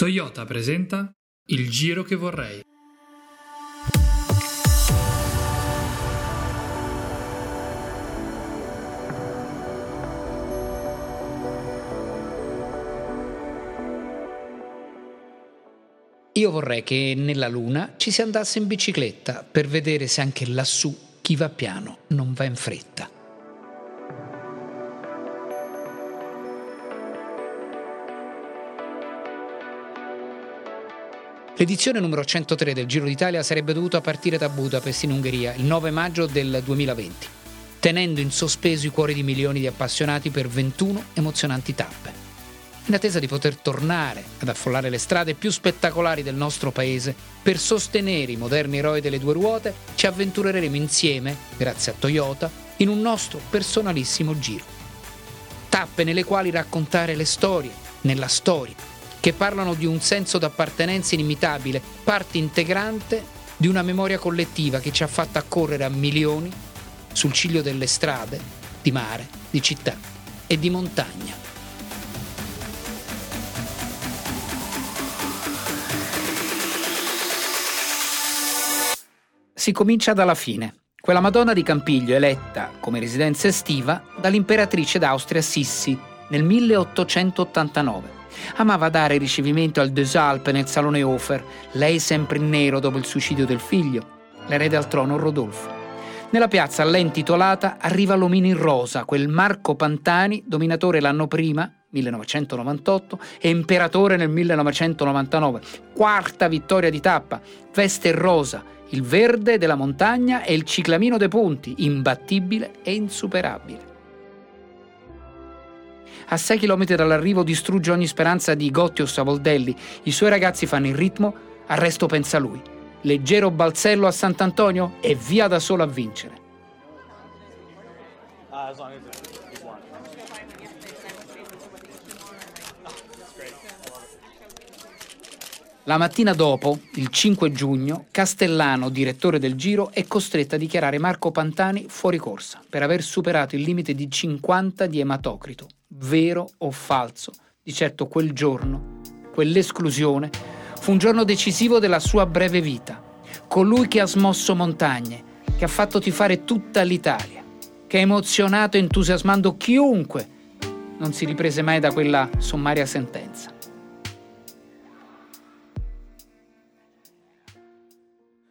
Toyota presenta Il giro che vorrei. Io vorrei che nella Luna ci si andasse in bicicletta per vedere se anche lassù chi va piano non va in fretta. L'edizione numero 103 del Giro d'Italia sarebbe dovuta partire da Budapest in Ungheria il 9 maggio del 2020, tenendo in sospeso i cuori di milioni di appassionati per 21 emozionanti tappe. In attesa di poter tornare ad affollare le strade più spettacolari del nostro paese, per sostenere i moderni eroi delle due ruote, ci avventureremo insieme, grazie a Toyota, in un nostro personalissimo giro. Tappe nelle quali raccontare le storie, nella storia, che parlano di un senso d'appartenenza inimitabile, parte integrante di una memoria collettiva che ci ha fatto accorrere a milioni sul ciglio delle strade, di mare, di città e di montagna. Si comincia dalla fine. Quella Madonna di Campiglio eletta come residenza estiva dall'imperatrice d'Austria Sissi nel 1889 Amava dare ricevimento al Deux nel salone Hofer, lei sempre in nero dopo il suicidio del figlio, l'erede al trono Rodolfo. Nella piazza a lei intitolata arriva l'omino in rosa, quel Marco Pantani, dominatore l'anno prima, 1998, e imperatore nel 1999. Quarta vittoria di tappa, veste rosa, il verde della montagna e il ciclamino dei punti, imbattibile e insuperabile a 6 km dall'arrivo distrugge ogni speranza di Gotti o Savoldelli. I suoi ragazzi fanno il ritmo, al resto pensa lui. Leggero balzello a Sant'Antonio e via da solo a vincere. La mattina dopo, il 5 giugno, Castellano, direttore del Giro, è costretto a dichiarare Marco Pantani fuori corsa per aver superato il limite di 50 di ematocrito vero o falso. Di certo quel giorno, quell'esclusione, fu un giorno decisivo della sua breve vita. Colui che ha smosso montagne, che ha fatto tifare tutta l'Italia, che ha emozionato e entusiasmando chiunque, non si riprese mai da quella sommaria sentenza.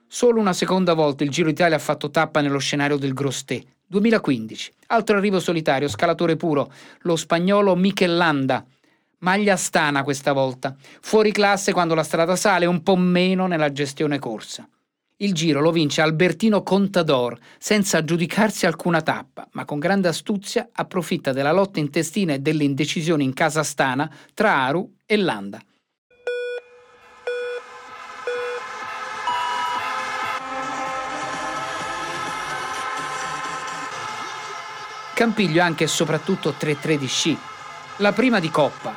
Solo una seconda volta il Giro d'Italia ha fatto tappa nello scenario del Grosté, 2015. Altro arrivo solitario, scalatore puro, lo spagnolo Michel Landa. Maglia stana questa volta. Fuori classe quando la strada sale, un po' meno nella gestione corsa. Il giro lo vince Albertino Contador, senza aggiudicarsi alcuna tappa, ma con grande astuzia approfitta della lotta intestina e delle indecisioni in casa stana tra Aru e Landa. Campiglio anche e soprattutto 3-3 di sci. La prima di Coppa.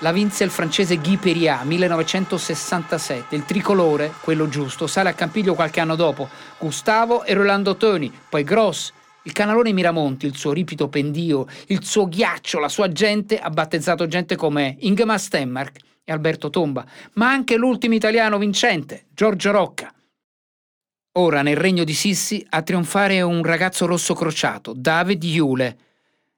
La vinse il francese Guy Peria 1967. Il tricolore, quello giusto, sale a Campiglio qualche anno dopo. Gustavo e Rolando Toni, poi Gross. Il canalone Miramonti, il suo ripido pendio, il suo ghiaccio, la sua gente ha battezzato gente come Ingemar Stenmark e Alberto Tomba, ma anche l'ultimo italiano vincente, Giorgio Rocca. Ora nel regno di Sissi a trionfare un ragazzo rosso crociato, David Jule.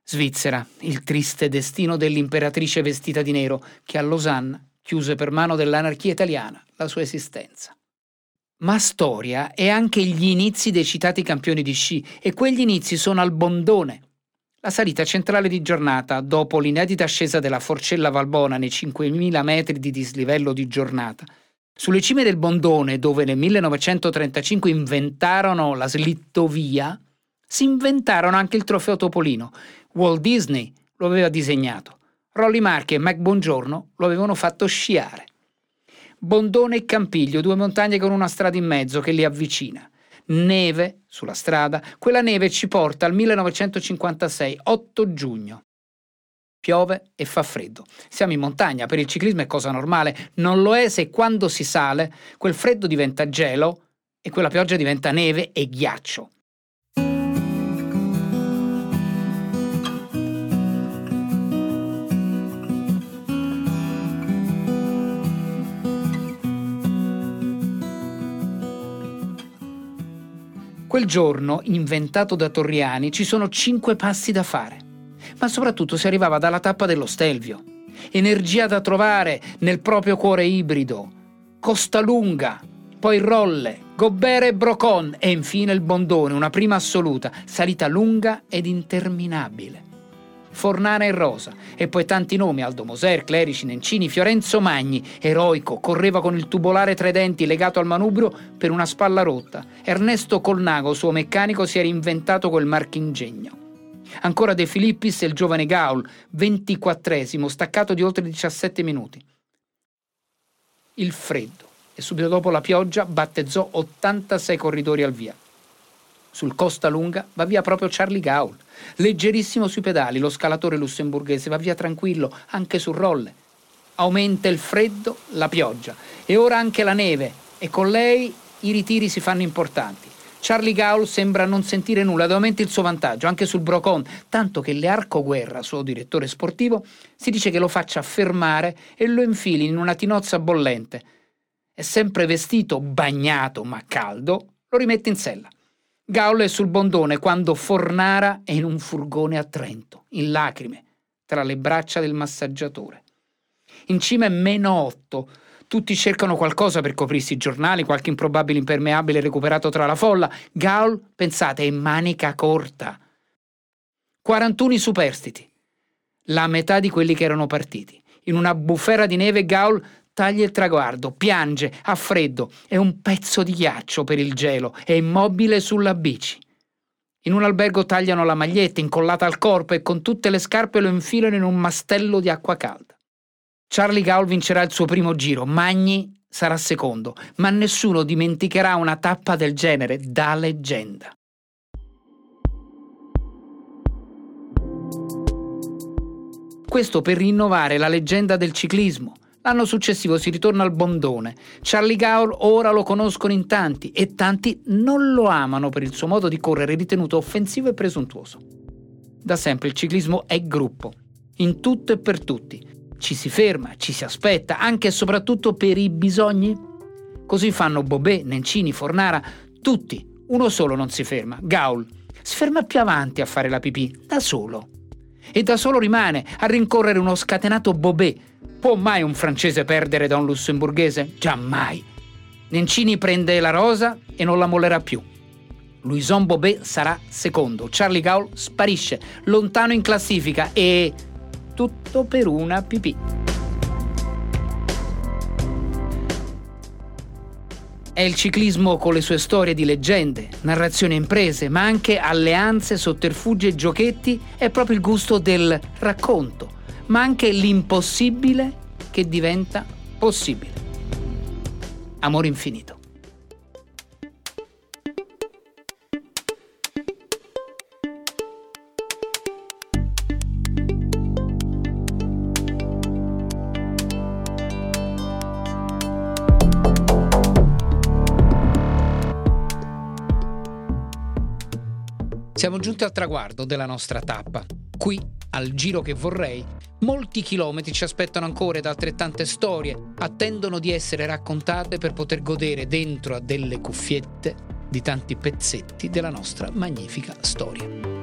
Svizzera, il triste destino dell'imperatrice vestita di nero che a Losanna chiuse per mano dell'anarchia italiana la sua esistenza. Ma storia è anche gli inizi dei citati campioni di sci e quegli inizi sono al Bondone. La salita centrale di giornata, dopo l'inedita ascesa della Forcella Valbona nei 5.000 metri di dislivello di giornata, sulle cime del Bondone, dove nel 1935 inventarono la slittovia, si inventarono anche il trofeo Topolino. Walt Disney lo aveva disegnato. Rolly Marchi e Mac Bongiorno lo avevano fatto sciare. Bondone e Campiglio, due montagne con una strada in mezzo che li avvicina. Neve sulla strada, quella neve ci porta al 1956, 8 giugno piove e fa freddo. Siamo in montagna, per il ciclismo è cosa normale, non lo è se quando si sale quel freddo diventa gelo e quella pioggia diventa neve e ghiaccio. Quel giorno, inventato da Torriani, ci sono cinque passi da fare. Ma soprattutto si arrivava dalla tappa dello Stelvio. Energia da trovare nel proprio cuore ibrido. Costa Lunga, poi Rolle, Gobert e Brocon e infine il Bondone, una prima assoluta, salita lunga ed interminabile. Fornara e Rosa, e poi tanti nomi, Aldo Moser, Clerici, Nencini, Fiorenzo Magni, eroico, correva con il tubolare tra i denti legato al manubrio per una spalla rotta. Ernesto Colnago, suo meccanico, si era inventato quel marchingegno. Ancora De Filippis e il giovane Gaul, 24esimo, staccato di oltre 17 minuti. Il freddo e subito dopo la pioggia battezzò 86 corridori al via. Sul Costa Lunga va via proprio Charlie Gaul, leggerissimo sui pedali, lo scalatore lussemburghese va via tranquillo anche sul rolle. Aumenta il freddo, la pioggia e ora anche la neve e con lei i ritiri si fanno importanti. Charlie Gaul sembra non sentire nulla ed aumenta il suo vantaggio anche sul Brocon, tanto che Learco Guerra, suo direttore sportivo, si dice che lo faccia fermare e lo infili in una tinozza bollente è sempre vestito, bagnato ma caldo, lo rimette in sella. Gaul è sul bondone quando Fornara è in un furgone a Trento, in lacrime, tra le braccia del massaggiatore. In cima è meno otto. Tutti cercano qualcosa per coprirsi i giornali, qualche improbabile impermeabile recuperato tra la folla. Gaul, pensate, è manica corta. 41 superstiti. La metà di quelli che erano partiti. In una bufera di neve Gaul taglia il traguardo, piange, ha freddo, è un pezzo di ghiaccio per il gelo, è immobile sulla bici. In un albergo tagliano la maglietta incollata al corpo e con tutte le scarpe lo infilano in un mastello di acqua calda. Charlie Gaul vincerà il suo primo giro, Magni sarà secondo, ma nessuno dimenticherà una tappa del genere da leggenda. Questo per rinnovare la leggenda del ciclismo, L'anno successivo si ritorna al Bondone. Charlie Gaul ora lo conoscono in tanti e tanti non lo amano per il suo modo di correre ritenuto offensivo e presuntuoso. Da sempre il ciclismo è gruppo, in tutto e per tutti. Ci si ferma, ci si aspetta, anche e soprattutto per i bisogni. Così fanno Bobè, Nencini, Fornara, tutti. Uno solo non si ferma, Gaul. Si ferma più avanti a fare la pipì, da solo. E da solo rimane a rincorrere uno scatenato Bobè Può mai un francese perdere da un lussemburghese? Giammai. Nencini prende la rosa e non la mollerà più. Louison Bobet sarà secondo. Charlie Gaul sparisce, lontano in classifica e... tutto per una pipì. È il ciclismo con le sue storie di leggende, narrazioni imprese, ma anche alleanze, sotterfugi e giochetti, è proprio il gusto del racconto ma anche l'impossibile che diventa possibile. Amore infinito. Siamo giunti al traguardo della nostra tappa. Qui, al giro che vorrei, molti chilometri ci aspettano ancora ed altrettante storie attendono di essere raccontate per poter godere dentro a delle cuffiette di tanti pezzetti della nostra magnifica storia.